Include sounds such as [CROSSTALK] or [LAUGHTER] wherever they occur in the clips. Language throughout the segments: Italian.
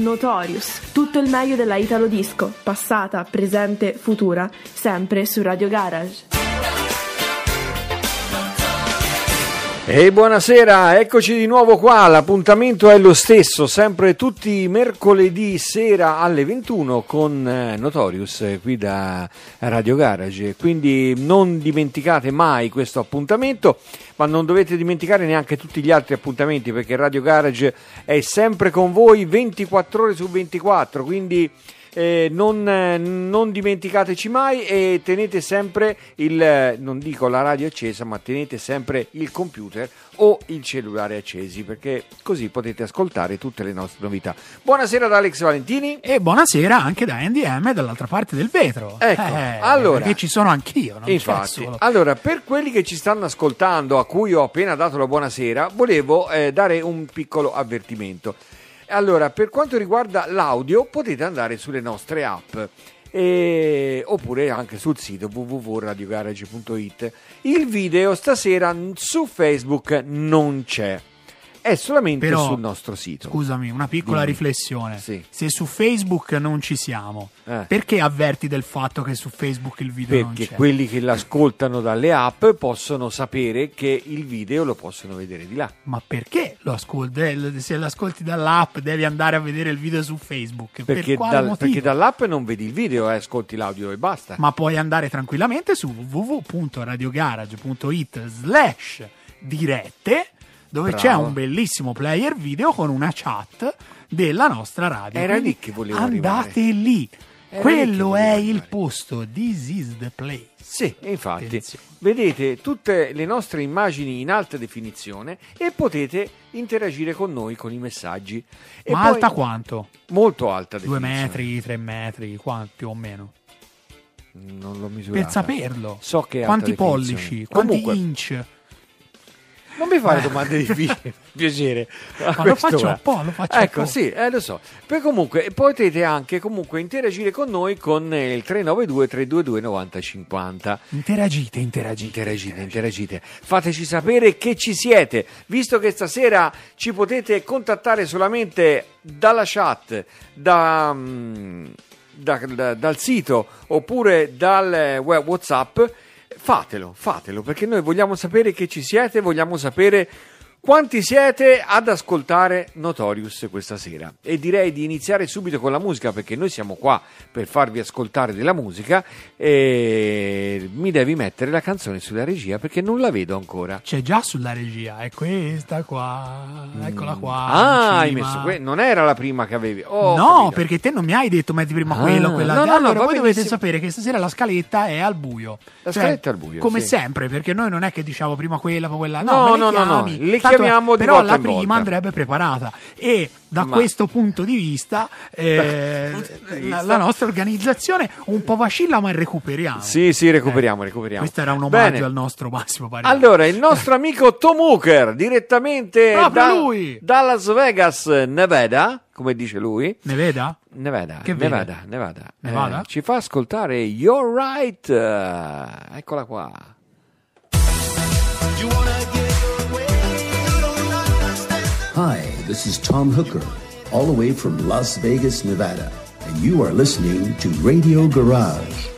Notorious, tutto il meglio della Italo Disco, passata, presente, futura, sempre su Radio Garage. E buonasera, eccoci di nuovo qua, l'appuntamento è lo stesso, sempre tutti i mercoledì sera alle 21 con eh, Notorious qui da Radio Garage, quindi non dimenticate mai questo appuntamento, ma non dovete dimenticare neanche tutti gli altri appuntamenti perché Radio Garage è sempre con voi 24 ore su 24, quindi eh, non, eh, non, dimenticateci mai e tenete sempre il, eh, non dico la radio accesa, ma tenete sempre il computer o il cellulare accesi perché così potete ascoltare tutte le nostre novità. Buonasera da Alex Valentini e buonasera anche da NDM dall'altra parte del vetro. Ecco, eh, allora, che ci sono anch'io. Non infatti, allora per quelli che ci stanno ascoltando, a cui ho appena dato la buonasera, volevo eh, dare un piccolo avvertimento. Allora, per quanto riguarda l'audio, potete andare sulle nostre app. E, oppure anche sul sito www.radiogarage.it. Il video stasera su Facebook non c'è è solamente Però, sul nostro sito. Scusami, una piccola Dimmi. riflessione. Sì. Se su Facebook non ci siamo, Eh. perché avverti del fatto che su Facebook il video non Perché c'è? quelli che l'ascoltano dalle app possono sapere che il video lo possono vedere di là. Ma perché lo ascolti? Se lo ascolti dall'app devi andare a vedere il video su Facebook. Perché, per dal- perché dall'app non vedi il video, eh, ascolti l'audio e basta. Ma puoi andare tranquillamente su www.radiogarage.it slash dirette dove Bravo. c'è un bellissimo player video con una chat della nostra radio. Era Quindi lì che volevo Andate arrivare. lì. Era Quello è il arrivare. posto. This is the place. Sì, infatti. Attenzione. Vedete tutte le nostre immagini in alta definizione e potete interagire con noi con i messaggi. E Ma alta quanto? Molto alta Due metri, tre metri, qua, più o meno. Non l'ho misurata. Per saperlo. So che Quanti pollici, quanti Comunque, inch. Non mi fare domande difficili, [LAUGHS] piacere. Ma lo faccio un po', lo faccio Ecco, sì, eh, lo so. Poi comunque potete anche comunque interagire con noi con eh, il 392 322 9050. Interagite, interagite. Interagite, interagite. Fateci sapere che ci siete, visto che stasera ci potete contattare solamente dalla chat, da, mm, da- da- dal sito oppure dal eh, web WhatsApp. Fatelo, fatelo, perché noi vogliamo sapere che ci siete, vogliamo sapere quanti siete ad ascoltare Notorious questa sera. E direi di iniziare subito con la musica, perché noi siamo qua per farvi ascoltare della musica e mi devi mettere la canzone sulla regia perché non la vedo ancora. C'è già sulla regia, è questa qua, eccola qua. ah, in hai messo que- non era la prima che avevi. Oh, no, capito. perché te non mi hai detto metti prima Ah, quello, quella no, no, no, allora va voi dovete benissimo. sapere che stasera la scaletta è al buio. La Cioè, scaletta è al buio, Come sì. sempre, perché noi non è che diciamo prima quella, poi quella. No, No, no, no, no, le chiamiamo di Però volta la in prima volta. andrebbe preparata. E da Ma- questo punto di vista, eh, punto di la, vista. la nostra organizzazione un po' vacilla, ma recuperiamo. Sì, sì, recuperiamo, recuperiamo. Questo era un omaggio Bene. al nostro Massimo Pariani. Allora, il [LAUGHS] nostro amico Tom Hooker, direttamente da, lui. da Las Vegas, Nevada, come dice lui. Ne veda? Nevada, Che vede? Nevada, Nevada. Nevada? Eh, ci fa ascoltare You're Right. eh, eccola qua. Hi, this is Tom Hooker, all the way from Las Vegas, Nevada, and you are listening to Radio Garage.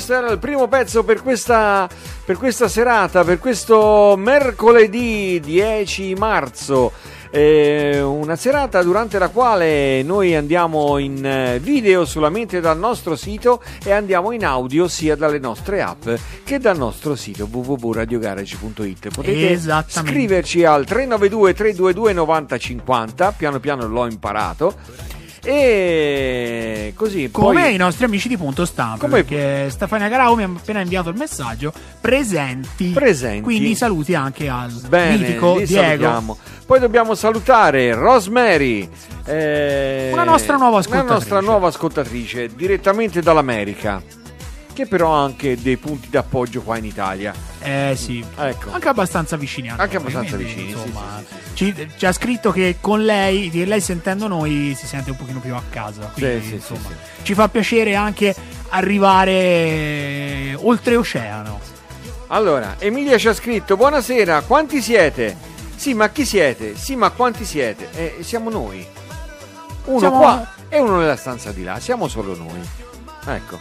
Questo era il primo pezzo per questa, per questa serata, per questo mercoledì 10 marzo. Eh, una serata durante la quale noi andiamo in eh, video solamente dal nostro sito e andiamo in audio sia dalle nostre app che dal nostro sito www.radiogarage.it potete scriverci al 392 322 9050 piano piano l'ho imparato e così Come poi i nostri amici di Punto Stampa. Come- Perché Stefania Garau mi ha appena inviato il messaggio. Presenti. Presenti. Quindi saluti anche al Bene, mitico Diego. salutiamo. Poi dobbiamo salutare Rosemary, eh, Una nostra nuova Una nostra nuova ascoltatrice direttamente dall'America, che però ha anche dei punti d'appoggio qua in Italia. Eh sì. Ecco. Anche abbastanza vicini Anche noi, abbastanza vicini, sì, Insomma, ci, ci ha scritto che con lei, che lei sentendo noi, si sente un pochino più a casa. Quindi, Sì, sì, insomma, sì, ci fa piacere anche arrivare oltreoceano. Allora, Emilia ci ha scritto: Buonasera, quanti siete? Sì, ma chi siete? Sì, ma quanti siete? Eh, siamo noi. Uno Siamo- qua e uno nella stanza di là, siamo solo noi. Ecco.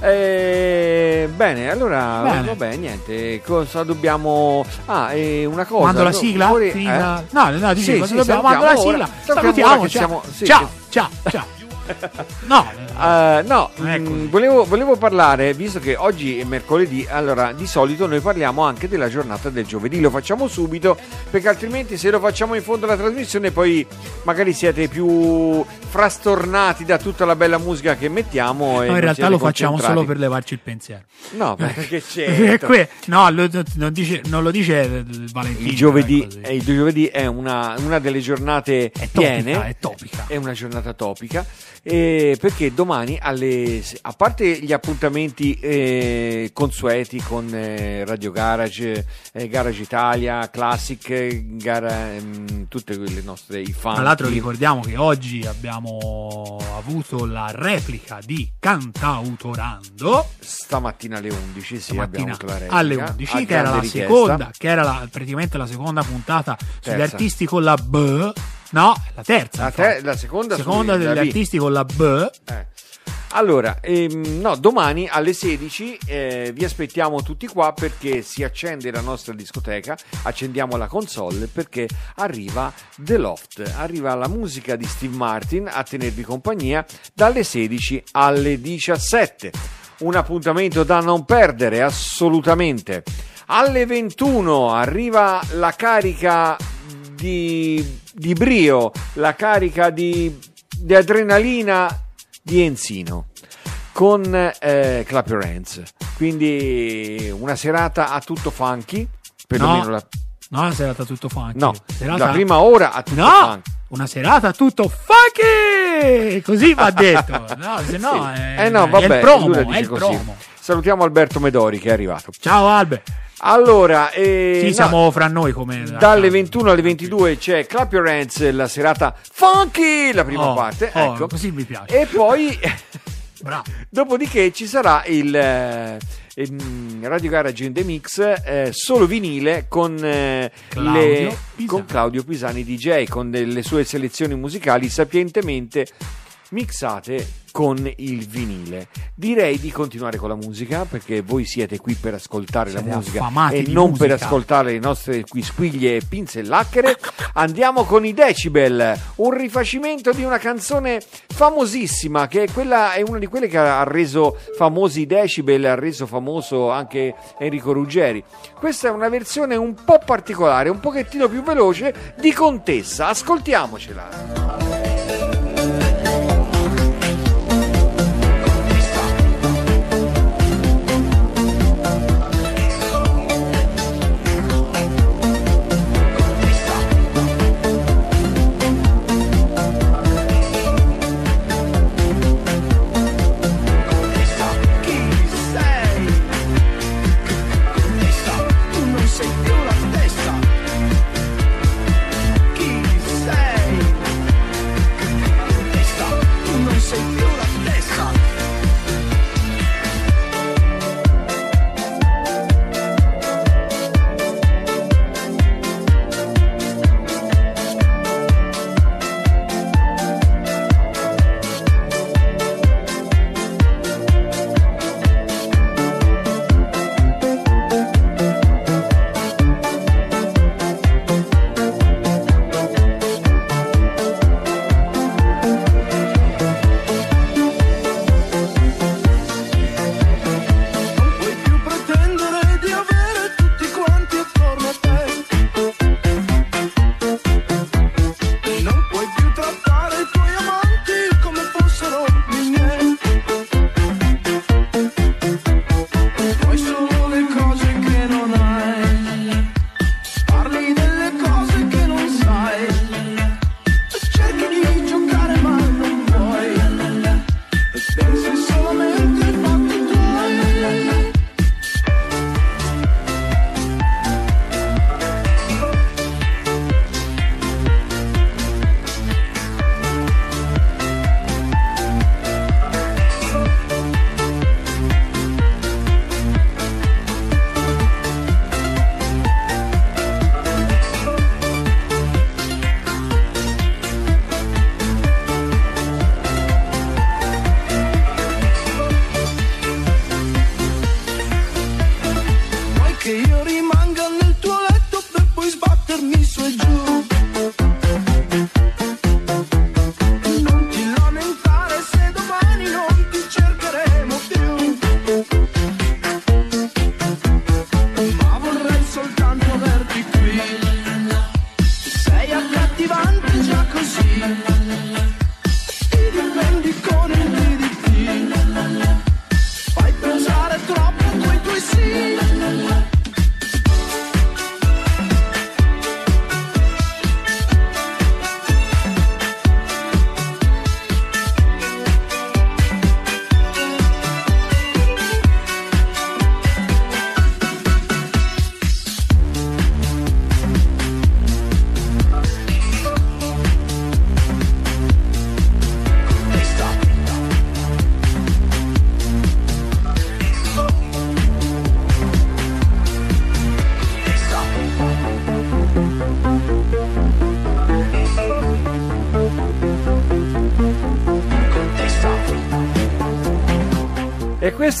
Eh, bene, allora Bene. vabbè, niente. Cosa dobbiamo. Ah, e una cosa. Mando la sigla? vorrei- eh? No, no, dici Sì, sì, dobbiamo? Mando la sigla. Salutiamo ciao. siamo- sì, ciao, che- ciao, ciao. [LAUGHS] No, Eh, no, mm, volevo, volevo parlare, visto che oggi è mercoledì, allora di solito noi parliamo anche della giornata del giovedì, lo facciamo subito, perché altrimenti se lo facciamo in fondo alla trasmissione poi magari siete più frastornati da tutta la bella musica che mettiamo. No, in realtà lo facciamo solo per levarci il pensiero. No, [LAUGHS] perché Perché c'è... qui- no, lo- non, dice- non lo dice Valentino. Il giovedì, eh, il giovedì è una, una delle giornate È piene. topica, è topica. È una giornata topica eh, perché domani alle a parte gli appuntamenti eh, consueti con eh, Radio Garage, eh, Garage Italia, Classic, eh, gara, ehm, tutte le nostre i fan. Tra l'altro ricordiamo che oggi abbiamo avuto la replica di Cantautorando stamattina alle 11, sì, abbiamo stamattina avuto la replica, alle a 11 che era la richiesta. seconda che era la- praticamente la seconda puntata sugli Terza. artisti con la B no la terza La, te- la seconda, seconda degli artisti con la B Eh. Allora, ehm, no, domani alle 16 eh, vi aspettiamo tutti qua perché si accende la nostra discoteca, accendiamo la console perché arriva The Loft, arriva la musica di Steve Martin a tenervi compagnia dalle 16 alle 17. Un appuntamento da non perdere assolutamente. Alle 21 arriva la carica di, di brio, la carica di, di adrenalina di Enzino con eh, Clap Your Hands. Quindi una serata a tutto funky, perlomeno No. la, no una serata tutto funky no, serata... la prima ora a tutto no funky. una serata tutto funky così va detto [LAUGHS] no se no Sì. è, eh no, è vabbè, il promo è il così. promo Salutiamo Alberto Medori che è arrivato. ciao Albe Allora, eh, sì no, siamo fra noi come dalle 21 alle 22 c'è Clap Your Hands, la serata funky, la prima Oh, parte, oh, ecco. così mi piace E poi [LAUGHS] [LAUGHS] bravo Dopodiché ci sarà il eh, ehm, Radio Garage in the Mix eh, solo vinile con, eh, Claudio le- Pisani. con Claudio Pisani DJ con le sue selezioni musicali sapientemente mixate con il vinile. Direi di continuare con la musica perché voi siete qui per ascoltare Siete la musica e non per musica. ascoltare le nostre quisquiglie e pinze e lacchere. Andiamo con i Decibel, un rifacimento di una canzone famosissima che è, quella, è una di quelle che ha reso famosi i Decibel, ha reso famoso anche Enrico Ruggeri. Questa è una versione un po' particolare, un pochettino più veloce di Contessa. Ascoltiamocela.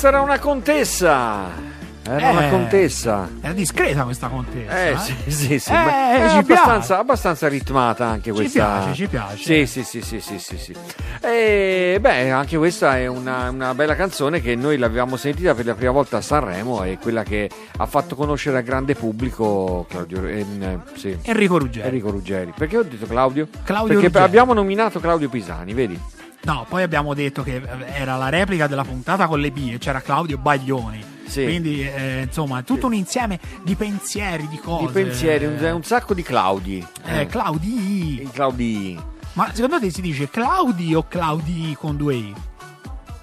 Questa era una contessa. Era una Eh, contessa. Era discreta questa contessa. Eh eh? sì, sì, sì, Eh, è ci abbastanza, abbastanza ritmata anche Ci questa. piace, ci piace. Sì, sì, sì, sì, sì, sì, sì. E beh, anche questa è una, una bella canzone che noi l'avevamo sentita per la prima volta a Sanremo e quella che ha fatto conoscere al grande pubblico Claudio, ehm, sì, Enrico Ruggeri. Enrico Ruggeri. Perché ho detto Claudio? Claudio Perché Ruggeri. abbiamo nominato Claudio Pisani, vedi? No, poi abbiamo detto che era la replica della puntata con le bie, c'era Claudio Baglioni. Sì. Quindi, eh, insomma, tutto un insieme di pensieri, di cose. I pensieri, un, un sacco di Claudi. Eh, Claudi. I Claudi. Ma secondo te si dice Claudi o Claudi con due I?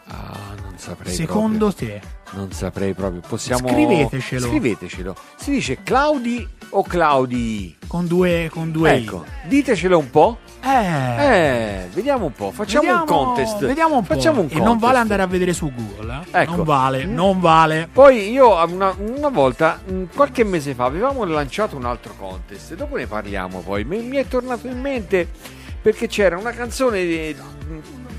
Ah, non saprei Secondo proprio. te? Non saprei proprio. Possiamo. Scrivetecelo. Scrivetecelo. Si dice Claudi o Claudi? Con due, con due Ecco, ditecelo un po'. Eh. Eh, vediamo un po'. Facciamo vediamo, un contest. Vediamo un po'. Facciamo un e non vale andare a vedere su Google. Eh? Ecco. Non vale, non vale. Poi io una, una volta, mh, qualche mese fa, avevamo lanciato un altro contest. Dopo ne parliamo poi. Mi, mi è tornato in mente perché c'era una canzone di-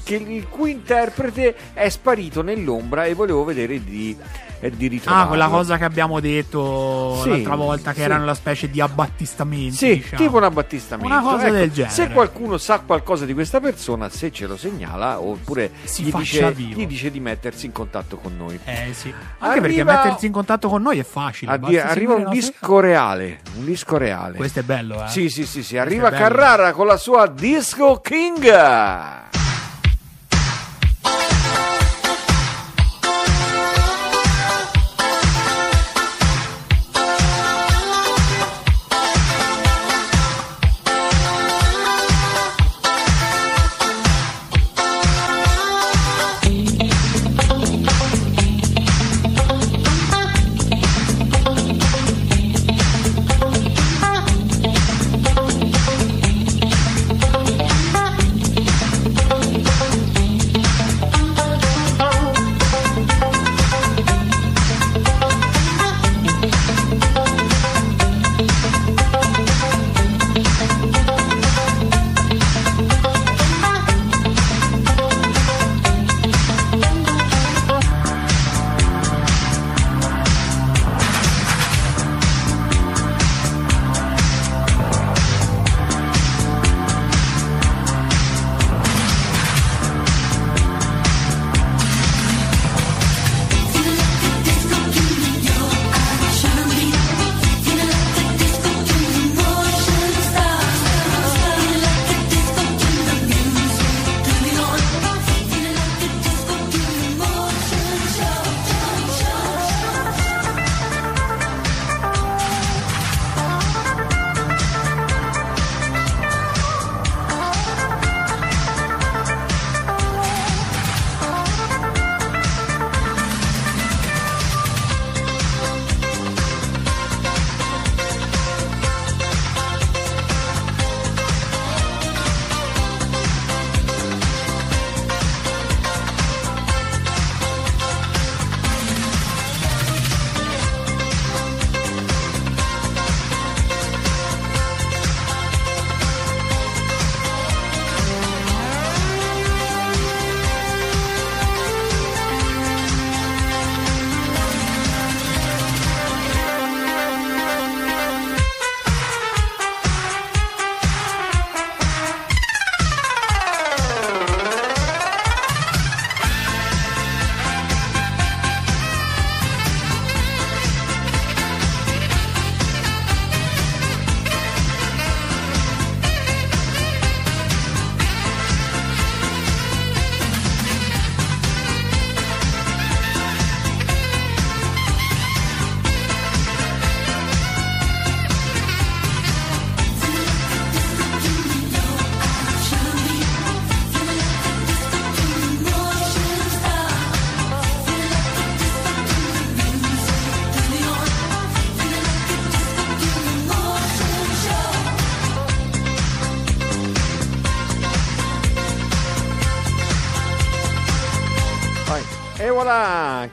che il cui interprete è sparito nell'ombra e volevo vedere di, eh, di ritrovarlo. Ah, quella cosa che abbiamo detto Sì, l'altra volta, che sì. erano una specie di abbattistamenti. Sì, diciamo. tipo un abbattistamento. Una cosa Ecco, del genere. Se qualcuno sa qualcosa di questa persona, se ce lo segnala, oppure Si gli, dice, gli dice di mettersi in contatto con noi. Eh sì. Anche perché Arriva- mettersi in contatto con noi è facile. Addi- arriva un disco reale. Un disco reale. Questo è bello, eh. Sì, sì, sì, sì. Arriva. Carrara con la sua Disco King.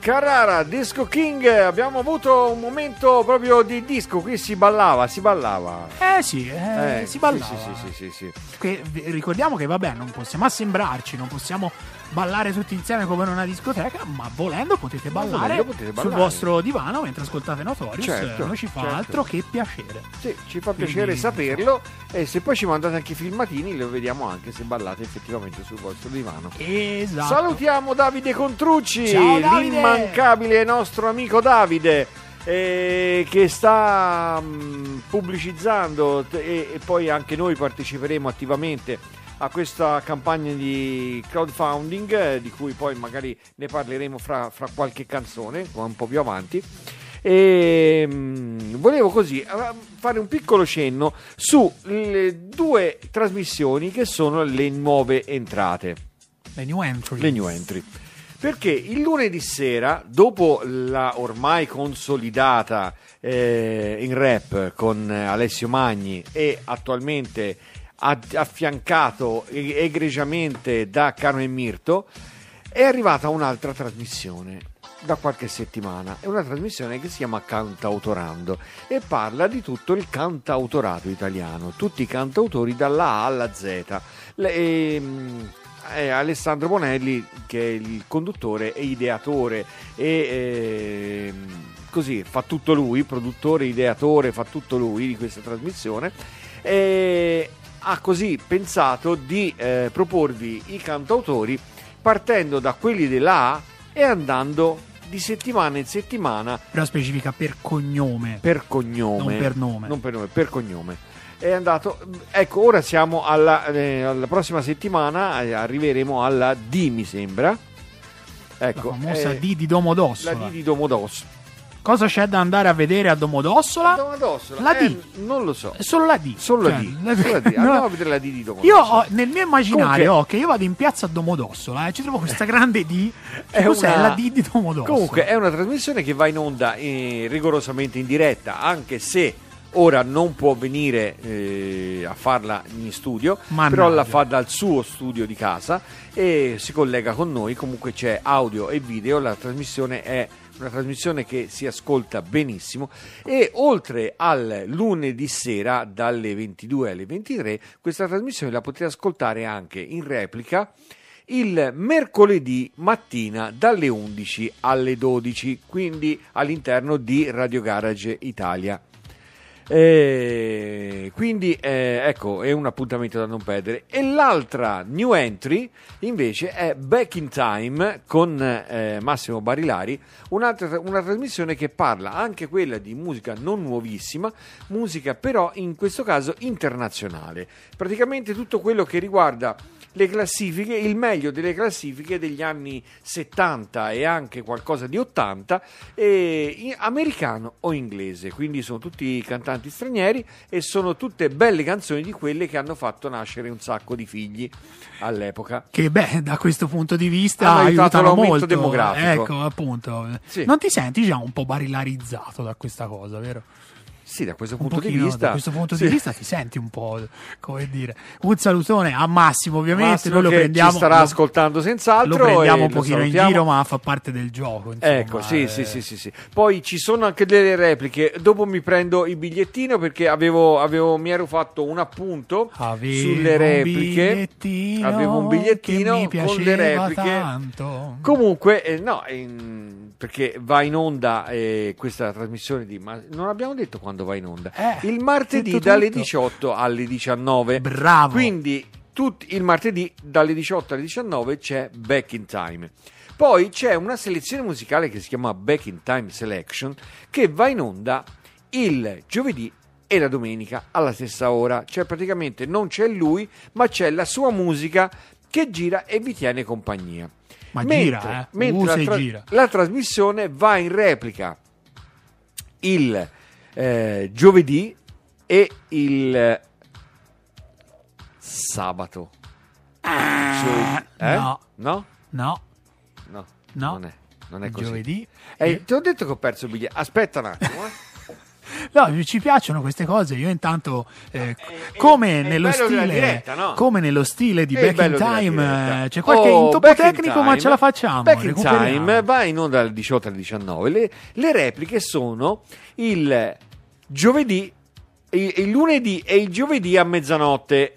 Carrara, Disco King, abbiamo avuto un momento proprio di disco, qui si ballava, si ballava. Eh sì, eh, Eh, si ballava. Sì, sì, sì, sì, sì. Che- ricordiamo che vabbè, non possiamo assembrarci, non possiamo ballare tutti insieme come in una discoteca, ma volendo potete ballare, volendo potete sul ballare. vostro divano mentre ascoltate Notorious. Certo, non ci fa certo. altro che piacere. Sì, ci fa Quindi, piacere saperlo e se poi ci mandate anche i filmatini lo vediamo anche se ballate effettivamente sul vostro divano. Esatto. Salutiamo Davide Contrucci, Ciao, Davide! l'immancabile nostro amico Davide. eh, che sta mh, pubblicizzando t- e, e poi anche noi parteciperemo attivamente a questa campagna di crowdfunding eh, di cui poi magari ne parleremo fra, fra qualche canzone un po' più avanti e mh, volevo così eh, fare un piccolo cenno sulle due trasmissioni che sono le nuove entrate Le new entry. le new entry. Perché il lunedì sera, dopo la ormai consolidata eh, in rap con Alessio Magni e attualmente affiancato e- egregiamente da Cano e Mirto, è arrivata un'altra trasmissione da qualche settimana. È una trasmissione che si chiama Cantautorando e parla di tutto il cantautorato italiano, tutti i cantautori dalla A alla Z. Le- ehm, è Alessandro Bonelli che è il conduttore e ideatore e ehm, così fa tutto lui, produttore, ideatore, fa tutto lui di questa trasmissione e ha così pensato di eh, proporvi i cantautori partendo da quelli della A e andando di settimana in settimana Però specifica per cognome. per cognome. Non per nome. Non per nome, per cognome. È andato. Ecco, ora siamo alla, eh, alla prossima settimana. eh, arriveremo alla D, mi sembra. Ecco, la famosa eh, D di Domodossola. La D di Domodossola. Cosa c'è da andare a vedere a Domodossola? Domodossola. La eh, D. non lo so. È solo la D. Solo la Cioè, D. Solo la D. [LAUGHS] no. Andiamo a vedere la D di Io Domodossola. ho, nel mio immaginario Comunque- ho che io vado in piazza a Domodossola e ci trovo questa [LAUGHS] grande D. È Cos'è una- la D di Domodossola? Comunque è una trasmissione che va in onda eh, rigorosamente in diretta, anche se ora non può venire eh, a farla in studio, Mannaggia. però la fa dal suo studio di casa e si collega con noi, comunque c'è audio e video, la trasmissione è una trasmissione che si ascolta benissimo e oltre al lunedì sera dalle 22 alle 23 questa trasmissione la potete ascoltare anche in replica il mercoledì mattina dalle 11 alle 12, quindi all'interno di Radio Garage Italia. Eh, quindi eh, ecco è un appuntamento da non perdere. E l'altra new entry invece è Back in Time con eh, Massimo Barilari un'altra, una trasmissione che parla anche quella di musica non nuovissima musica però in questo caso internazionale. Praticamente tutto quello che riguarda le classifiche, il meglio delle classifiche degli anni 70 e anche qualcosa di 80, e in- americano o inglese, quindi sono tutti cantanti stranieri e sono tutte belle canzoni di quelle che hanno fatto nascere un sacco di figli all'epoca. Che beh, da questo punto di vista Hanno aiutato l'aumento molto. demografico. Ecco, appunto. Sì. Non ti senti già un po' barilarizzato da questa cosa, vero? Sì, da questo Un punto di pochino, vista. da questo punto sì. di vista ti senti un po', come dire, un salutone a Massimo ovviamente, Massimo noi lo prendiamo ci starà lo- ascoltando senz'altro. Lo prendiamo un pochino in giro, ma fa parte del gioco. insomma, Ecco, sì, eh. sì, sì, sì, sì. Poi ci sono anche delle repliche. Dopo mi prendo il bigliettino perché avevo, avevo- mi ero fatto un appunto Avevo sulle un repliche. bigliettino Avevo un bigliettino con le repliche. tanto. Comunque, eh, no, in- perché va in onda eh, questa trasmissione di. Ma non abbiamo detto quando va in onda. Eh, il martedì dalle tutto. 18 alle 19. Bravo. Quindi tut- il martedì dalle 18 alle 19 c'è Back in Time. Poi c'è una selezione musicale che si chiama Back in Time Selection che va in onda il giovedì e la domenica alla stessa ora. Cioè praticamente non c'è lui, ma c'è la sua musica che gira e vi tiene compagnia. Ma Mentre- gira, eh. mentre la, tra- gira. la trasmissione va in replica il eh, giovedì e il sabato. Giovedì- eh? no. No? No, No. No. Non è, non è così. giovedì. Eh, ti ho detto che ho perso il biglietto. Aspetta un attimo. eh. No, ci piacciono queste cose. Io intanto, eh, come, è nello il bello della stile, diretta, no? come nello stile di È Back in Time, eh, c'è qualche Oh, intoppo in tecnico, ma ce la facciamo. Back in. Time va in onda dalle 18 alle 19. Le, le repliche sono il giovedì, il, il lunedì e il giovedì a mezzanotte.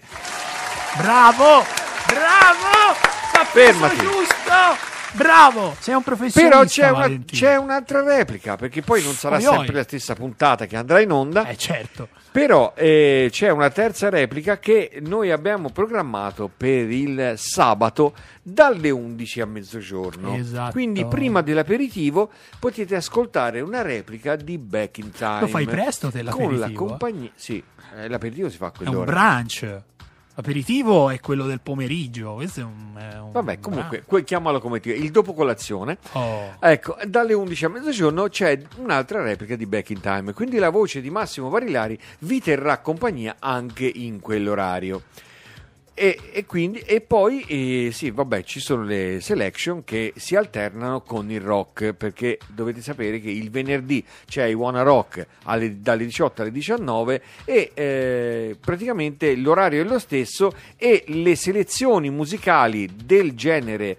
Bravo, bravo! Fermati. Giusto! Bravo! Sei un professionista. Però c'è, una- c'è un'altra replica, perché poi non sarà Oi, oi. sempre la stessa puntata che andrà in onda. Eh, certo. Però eh, c'è una terza replica che noi abbiamo programmato per il sabato dalle 11 a mezzogiorno. Esatto. Quindi prima dell'aperitivo potete ascoltare una replica di Back in Time. Lo fai presto te Con la l'aperitivo? compagnia... Sì, eh, l'aperitivo si fa a È un quell'ora. brunch. L'aperitivo è quello del pomeriggio. Questo è un. è un Vabbè, comunque, que- chiamalo come ti il dopo colazione. Oh. Ecco, dalle 11 a mezzogiorno c'è un'altra replica di Back in Time, quindi la voce di Massimo Varilari vi terrà compagnia anche in quell'orario. E, e quindi, e poi, eh, sì, vabbè, ci sono le selection che si alternano con il rock, perché dovete sapere che il venerdì c'è i Wanna Rock alle- dalle 18 alle 19 e eh, praticamente l'orario è lo stesso e le selezioni musicali del genere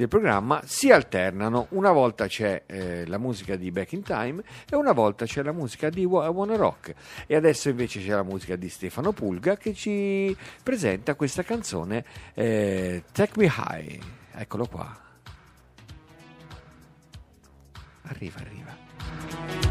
del programma si alternano. Una volta c'è eh, la musica di Back in Time e una volta c'è la musica di Wanna Rock. E adesso invece c'è la musica di Stefano Pulga che ci presenta questa canzone eh, Take Me High. Eccolo qua. Arriva, arriva.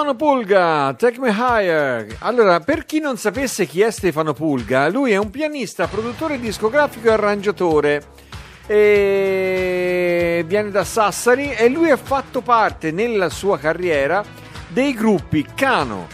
Stefano Pulga, Take Me Higher. Allora, per chi non sapesse chi è Stefano Pulga, lui è un pianista, produttore discografico e arrangiatore. E viene da Sassari e lui ha fatto parte nella sua carriera dei gruppi Cano,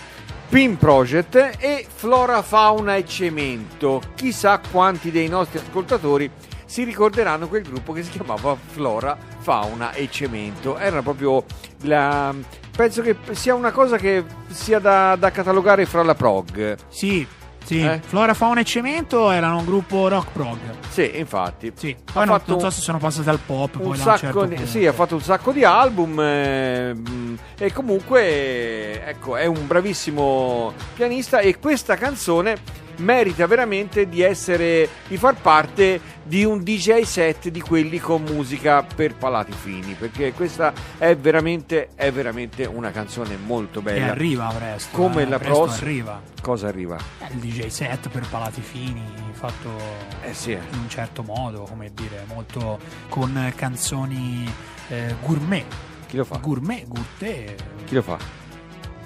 Pin Project e Flora, Fauna e Cemento. Chissà quanti dei nostri ascoltatori si ricorderanno quel gruppo che si chiamava Flora, Fauna e Cemento. Era proprio la... Penso che sia una cosa che sia da, da catalogare fra la prog. Sì, sì. Eh? Flora, Fauna e Cemento erano un gruppo rock prog. Sì, infatti. Sì. Poi no- fatto non so se sono passati al pop. un poi da sacco un certo di, sì, ha fatto un sacco di album eh, mh, e comunque ecco, è un bravissimo pianista e questa canzone merita veramente di essere di far parte di un DJ set di quelli con musica per palati fini perché questa è veramente è veramente una canzone molto E bella arriva presto. Come eh, la presto prossima- arriva. cosa arriva? Eh, il DJ set per palati fini, fatto eh sì eh. in un certo modo, come dire, molto con canzoni eh, gourmet. chi lo fa? Gourmet, gourmet. chi lo fa?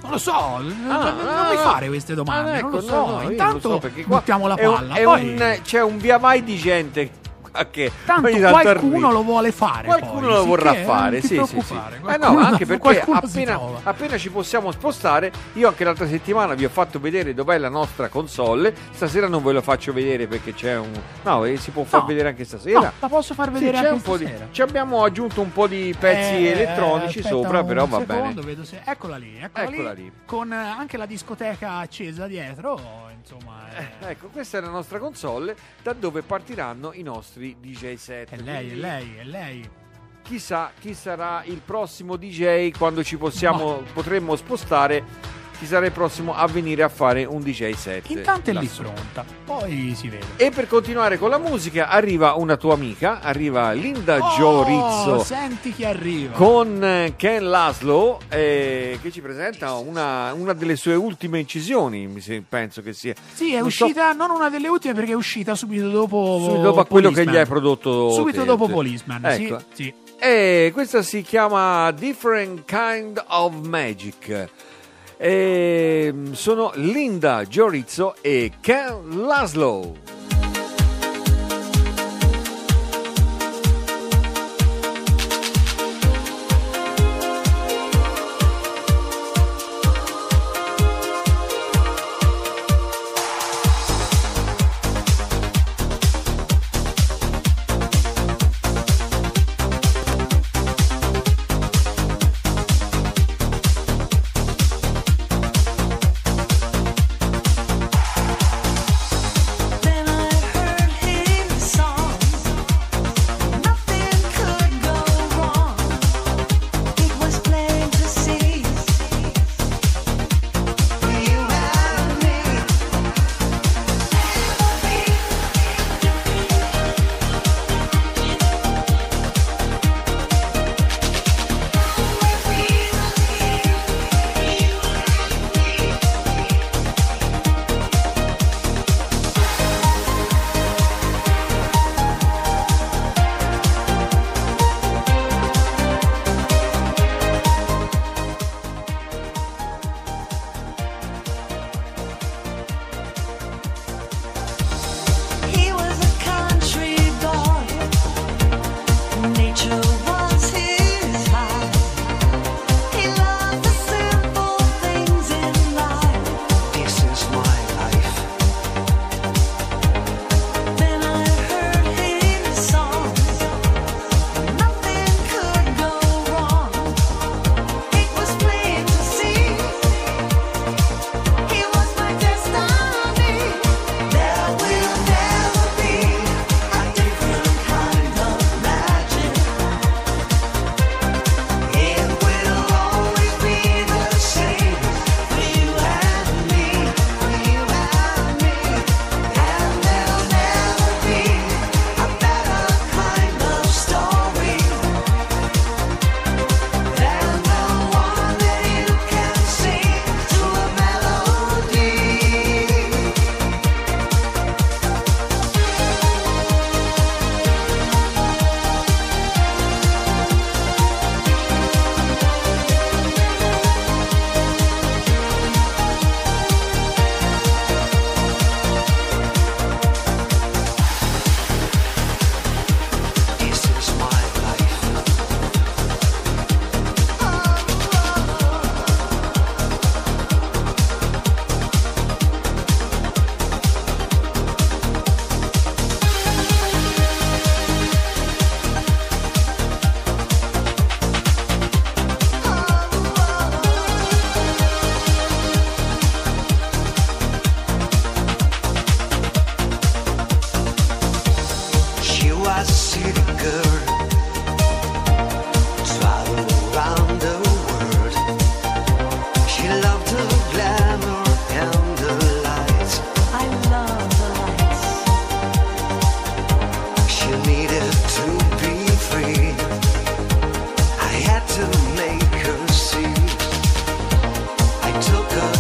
Non lo so, non, Ah, non ah, mi fare queste domande, Ah, non lo ecco, so. no, no, Intanto so, buttiamo la un- palla. è poi, un- c'è un via vai di gente qua che tanto qualcuno arriva. lo vuole fare. Qualcuno poi, lo vorrà sicché, fare, sì, sì, sì. Eh no, anche [LAUGHS] perché appena, appena ci possiamo spostare, io anche l'altra settimana vi ho fatto vedere dov'è la nostra console. Stasera non ve lo faccio vedere perché c'è un. No, eh, si può far No. vedere anche stasera. No, la posso far Sì, vedere c'è anche un po' di- ci abbiamo aggiunto un po' di pezzi Eh, elettronici sopra, però va secondo, bene. se- Eccola lì, eccola, Eccola lì, lì. Con eh, anche la discoteca accesa dietro, insomma. eh, Ecco, questa è la nostra console da dove partiranno i nostri DJ set. È lei, è lei, è lei. Chissà chi sarà il prossimo DJ quando ci possiamo, potremmo spostare. Chi sarà il prossimo a venire a fare un DJ set? Intanto è lì pronta, poi si vede. E per continuare con la musica arriva una tua amica, arriva Linda Oh, Rizzo senti chi arriva. con Ken Laszlo eh, che ci presenta una, una delle sue ultime incisioni, penso che sia. Sì, è Non so- uscita non una delle ultime perché è uscita subito dopo subito dopo quello che gli hai prodotto Subito te. dopo Policeman, Ecco. sì, sì. E questa si chiama Different Kind of Magic. E sono Linda Giorizzo e Ken Laszlo.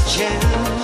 钱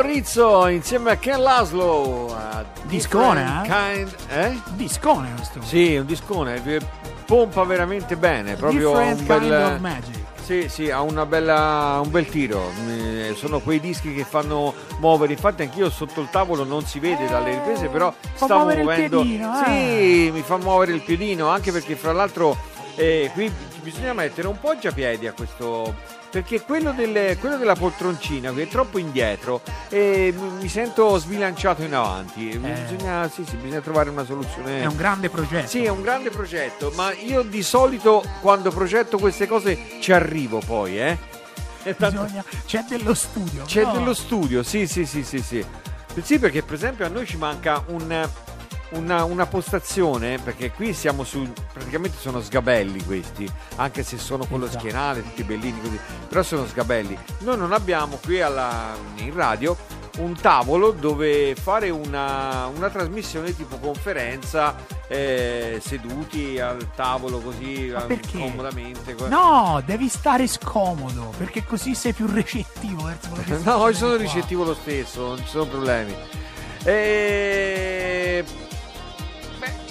Rizzo insieme a Ken Laszlo. a Discone, Different Kind, eh? Discone questo. Sì, un discone, pompa veramente bene, proprio Different un kind of bel... magic. Sì, sì, ha una bella, un bel tiro. Eh, Sono quei dischi che fanno muovere. Infatti, anch'io sotto il tavolo non si vede dalle riprese, però fa stavo muovere il muovendo. piedino, sì, eh. mi fa muovere il piedino, anche perché, fra l'altro, eh, qui bisogna mettere un poggiapiedi a questo. Perché quello, del- quello della poltroncina che è troppo indietro e mi sento sbilanciato in avanti. Bisogna, sì, sì, bisogna trovare una soluzione. È un grande progetto. Sì, è un grande progetto, ma io di solito quando progetto queste cose ci arrivo poi, eh. Tanto- Bisogna- C'è dello studio. C'è no? dello studio, sì, sì, sì, sì, sì. Sì, perché per esempio a noi ci manca un- una, una postazione, perché qui siamo su, praticamente sono sgabelli questi, anche se sono con lo Esatto. schienale, tutti bellini così, però sono sgabelli. Noi non abbiamo qui alla- in radio un tavolo dove fare una, una trasmissione tipo conferenza eh, seduti al tavolo così eh, comodamente. No, devi stare scomodo perché così sei più recettivo verso [LAUGHS] No, io sono qua. ricettivo lo stesso, non ci sono problemi. E...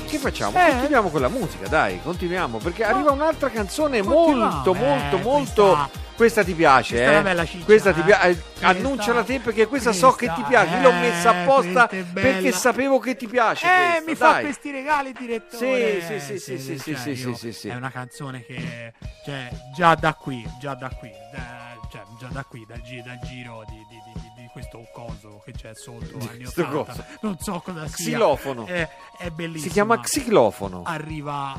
Che facciamo? Eh. Continuiamo con la musica, dai, continuiamo, perché No. arriva un'altra canzone Continuiamo, molto, eh, molto, molto... questa- Questa ti piace, questa è eh? una bella ciccia, Questa ti eh. piace. Questa- Annunciala te perché questa, so che ti questa, piace. Io l'ho messa eh, apposta questa perché sapevo che ti piace. Eh, questa, mi fa dai. questi regali, direttore. Sì, sì, sì, sì, sì, sì, cioè, sì, sì. È una canzone che, cioè, già da qui, già da qui, da- cioè, già da qui, dal, gi- dal giro di- di- di questo coso che c'è sotto, anni questo 80, coso. non so cosa sia. Xilofono. È, è bellissimo. Si chiama xilofono. Arriva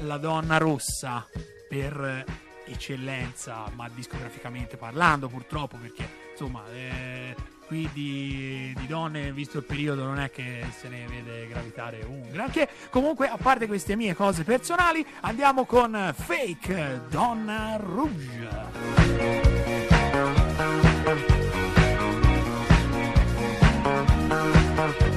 la donna rossa per eccellenza, ma discograficamente parlando purtroppo, perché insomma eh, qui di, di donne, visto il periodo, non è che se ne vede gravitare un granché. Comunque, a parte queste mie cose personali, andiamo con Fake Donna Rouge. I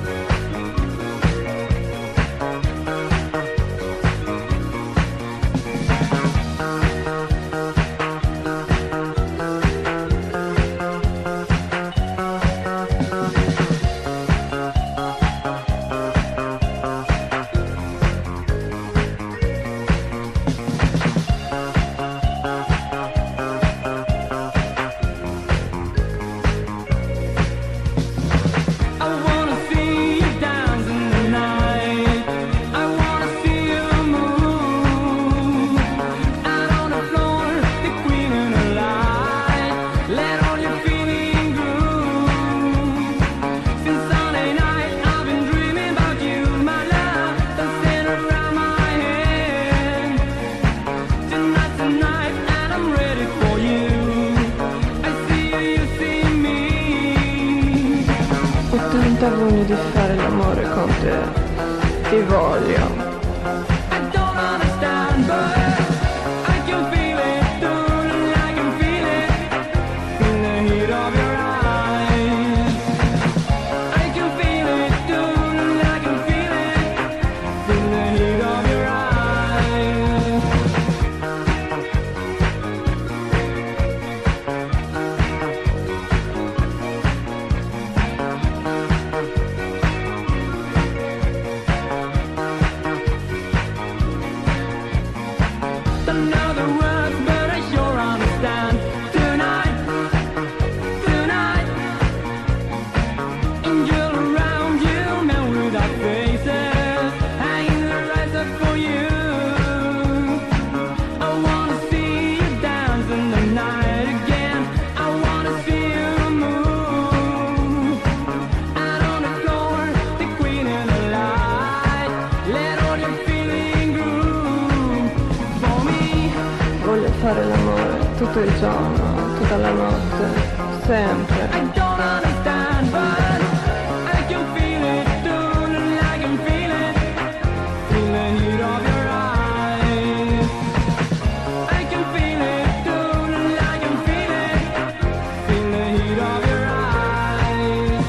in the heat of your eyes.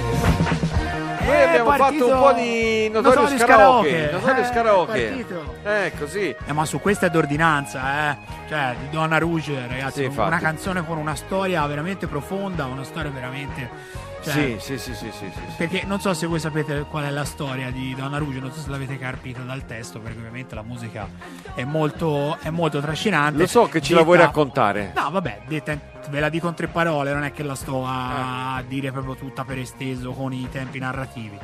Noi abbiamo partito- fatto un po' di Notorious Notorious Karaoke. Karaoke. Notorious Eh, Karaoke. Eh, così. Eh, ma su questa è d'ordinanza, eh. Cioè, di Donna Rouge, ragazzi, Sì, una canzone con una storia veramente profonda, una storia veramente Cioè, Sì, sì, sì, sì, sì, sì, sì. Perché non so se voi sapete qual è la storia di Donna Rouge, non so se l'avete carpito dal testo, perché ovviamente la musica è molto, è molto trascinante. Lo so che ce la vuoi raccontare. No, vabbè, ve la dico in tre parole, non è che la sto a, a dire proprio tutta per esteso con i tempi narrativi.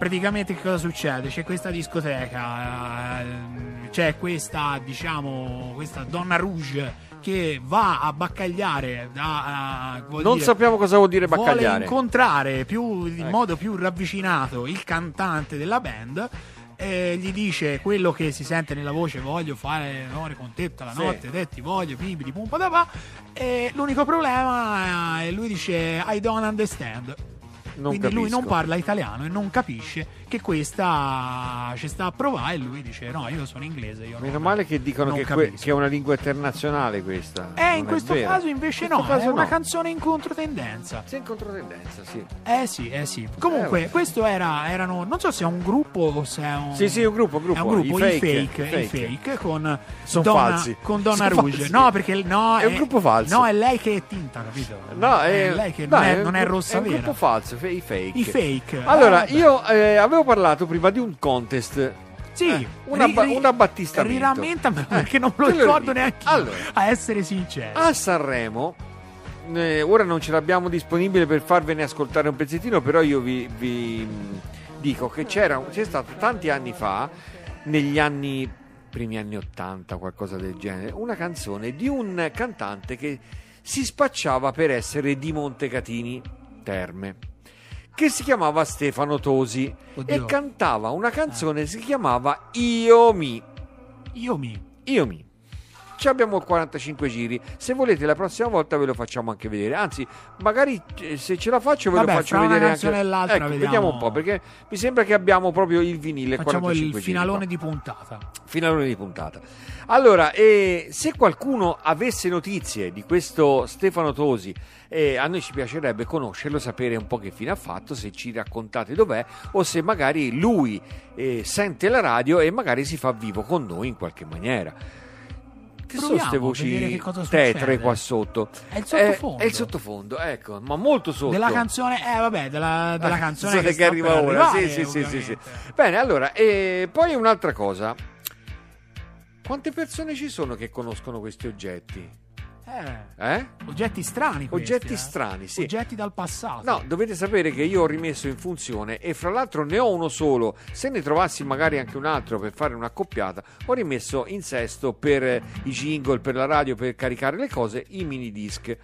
Praticamente che cosa succede? C'è questa discoteca, ehm, c'è questa, diciamo, questa Donna Rouge che va a baccagliare da, vuol Non dire- sappiamo cosa vuol dire vuole baccagliare. incontrare più, in Ecco. modo più ravvicinato il cantante della band e gli dice quello che si sente nella voce voglio fare l'amore con te tutta la Sì. notte te ti voglio pibidi pum padapà e l'unico problema è lui dice I don't understand Non quindi lui non capisco. parla italiano e non capisce che questa ci sta a provare e lui dice no io sono inglese io Meno non- male che dicono che, que- capisco." che è una lingua internazionale questa. eh, in Non è questo vero. caso invece In no, questo caso è una no. canzone in controtendenza. Sì, in controtendenza, sì. Eh sì, eh sì. Comunque, Eh, questo era, erano, non so se è un gruppo o se è un... Sì, sì, un gruppo, un gruppo. È un gruppo, I i fake, fake, i i fake. fake, con, Son Donna, falsi. con Donna Son Rouge. falsi. No, perché no, È un gruppo falso. No, è lei che è tinta, capito? No, è è, lei che dai, non, è, non è rossa è un vera. gruppo falso, i fake. I fake. Allora, Eh, io eh, avevo parlato prima di un contest. Sì, eh, una ri- ri- un abbattistamento. Rirammentamelo Eh, perché non me lo ricordo neanche Allora. a essere sincero. A Sanremo, eh, ora non ce l'abbiamo disponibile per farvene ascoltare un pezzettino, però io vi, vi, mh, dico che c'era, c'è stato tanti anni fa, negli anni, primi anni 80, qualcosa del genere, una canzone di un cantante che si spacciava per essere di Montecatini Terme. Che si chiamava Stefano Tosi Oddio. e cantava una canzone che si chiamava Io mi. Io mi... Io mi. Ci abbiamo 45 giri. Se volete, la prossima volta ve lo facciamo anche vedere. Anzi, magari eh, se ce la faccio, ve Vabbè, lo faccio fra una vedere canzone anche. e l'altra ecco, vediamo. vediamo un po'. Perché mi sembra che abbiamo proprio il vinile. Facciamo 45 il giri finalone qua. di puntata. Finalone di puntata. Allora, eh, se qualcuno avesse notizie di questo Stefano Tosi, eh, a noi ci piacerebbe conoscerlo, sapere un po' che fine ha fatto, se ci raccontate dov'è o se magari lui eh, sente la radio e magari si fa vivo con noi in qualche maniera. Che sono Proviamo queste a vedere voci che tetre qua sotto? È il sottofondo. è il sottofondo, ecco, ma molto sotto. Della canzone, eh vabbè, della, della Ah, [LAUGHS] canzone che, sta arriva ora. arrivare, Sì, sì, sì, sì. Bene, allora, e poi un'altra cosa. Quante persone ci sono che conoscono questi oggetti? Eh, Eh? oggetti strani questi, Oggetti eh. strani, sì. Oggetti dal passato. No, dovete sapere che io ho rimesso in funzione e fra l'altro ne ho uno solo. Se ne trovassi magari anche un altro per fare un'accoppiata, ho rimesso in sesto per eh, i jingle, per la radio, per caricare le cose, i mini disc.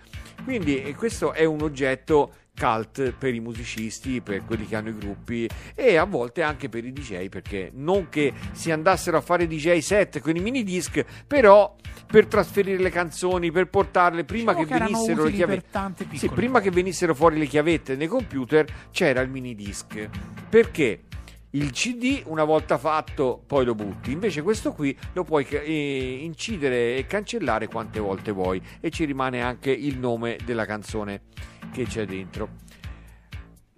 Quindi eh, questo è un oggetto cult per i musicisti, per quelli che hanno i gruppi e a volte anche per i DJ, perché non che si andassero a fare DJ set con i mini disc, però per trasferire le canzoni, per portarle prima Diciamo che, che venissero le chiavette. Sì, prima che venissero fuori le chiavette nei computer c'era il mini disc. Perché? Il CD una volta fatto poi lo butti, invece questo qui lo puoi eh, incidere e cancellare quante volte vuoi e ci rimane anche il nome della canzone che c'è dentro.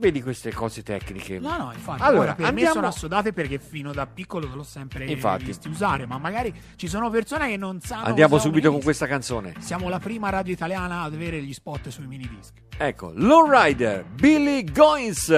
Vedi queste cose tecniche. No, no, infatti, Allora, ora per andiamo- me sono assodate perché fino da piccolo l'ho sempre Infatti. visti usare, ma magari ci sono persone che non sanno Andiamo subito con questa canzone. Siamo la prima radio italiana ad avere gli spot sui mini disc. Ecco, Lowrider, Billy Goins.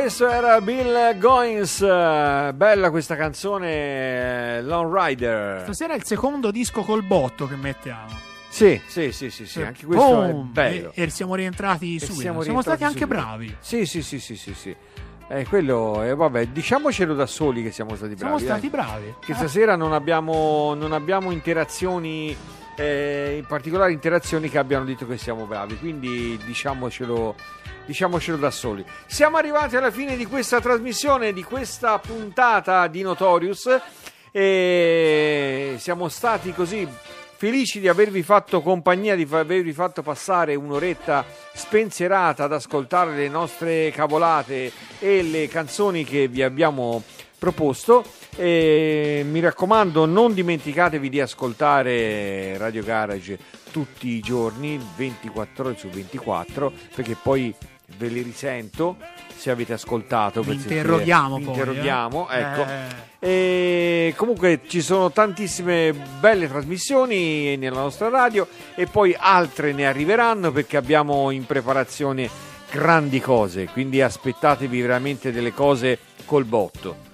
Questo era Bill Goins. eh, Bella questa canzone, eh, Lone Rider. Stasera è il secondo disco col botto che mettiamo. Sì, sì, sì, sì, sì, anche questo è Boom! bello. E, e siamo rientrati subito. siamo Siamo, stati rientrati anche subito. bravi. Sì, sì, sì, sì, sì, sì. Eh, quello, eh, vabbè, diciamocelo da soli che siamo stati Siamo bravi. stati dai. bravi. Che Eh, stasera non abbiamo, non abbiamo interazioni, eh, in particolare interazioni che abbiano detto che siamo bravi, quindi diciamocelo, diciamocelo da soli. Siamo arrivati alla fine di questa trasmissione, di questa puntata di Notorious e siamo stati così felici di avervi fatto compagnia, di avervi fatto passare un'oretta spensierata ad ascoltare le nostre cavolate e le canzoni che vi abbiamo proposto. E mi raccomando, non dimenticatevi di ascoltare Radio Garage tutti i giorni, 24 ore su 24, perché poi ve li risento se avete ascoltato. Vi sentire- interroghiamo poi, interroghiamo, eh. ecco. Eh. Comunque ci sono tantissime belle trasmissioni nella nostra radio e poi altre ne arriveranno perché abbiamo in preparazione grandi cose, quindi aspettatevi veramente delle cose col botto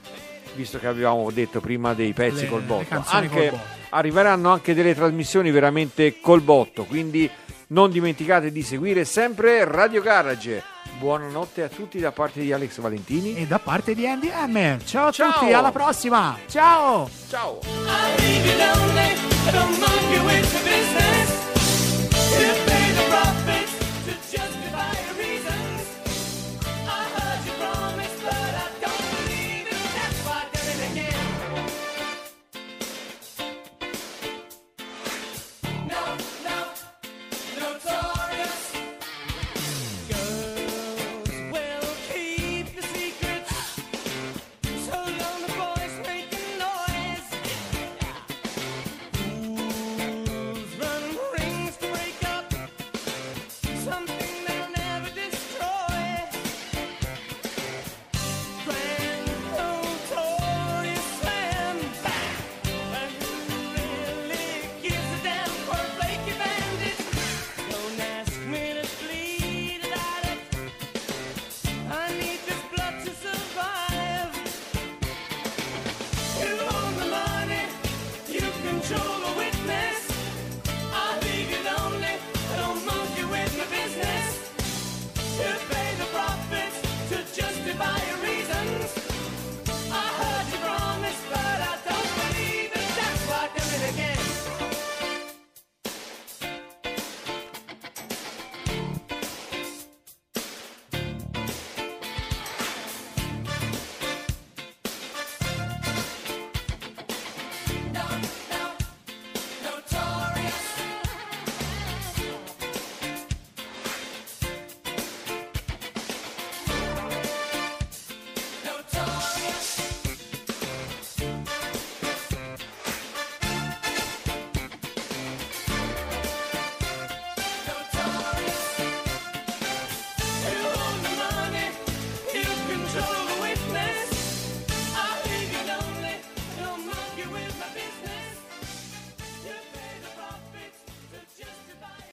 visto che avevamo detto prima dei pezzi le, col botto. Anche, col botto. Arriveranno anche delle trasmissioni veramente col botto, quindi non dimenticate di seguire sempre Radio Garage. Buonanotte a tutti da parte di Alex Valentini e da parte di Andy M. Ciao a Ciao. tutti, alla prossima. Ciao. Ciao. Ciao.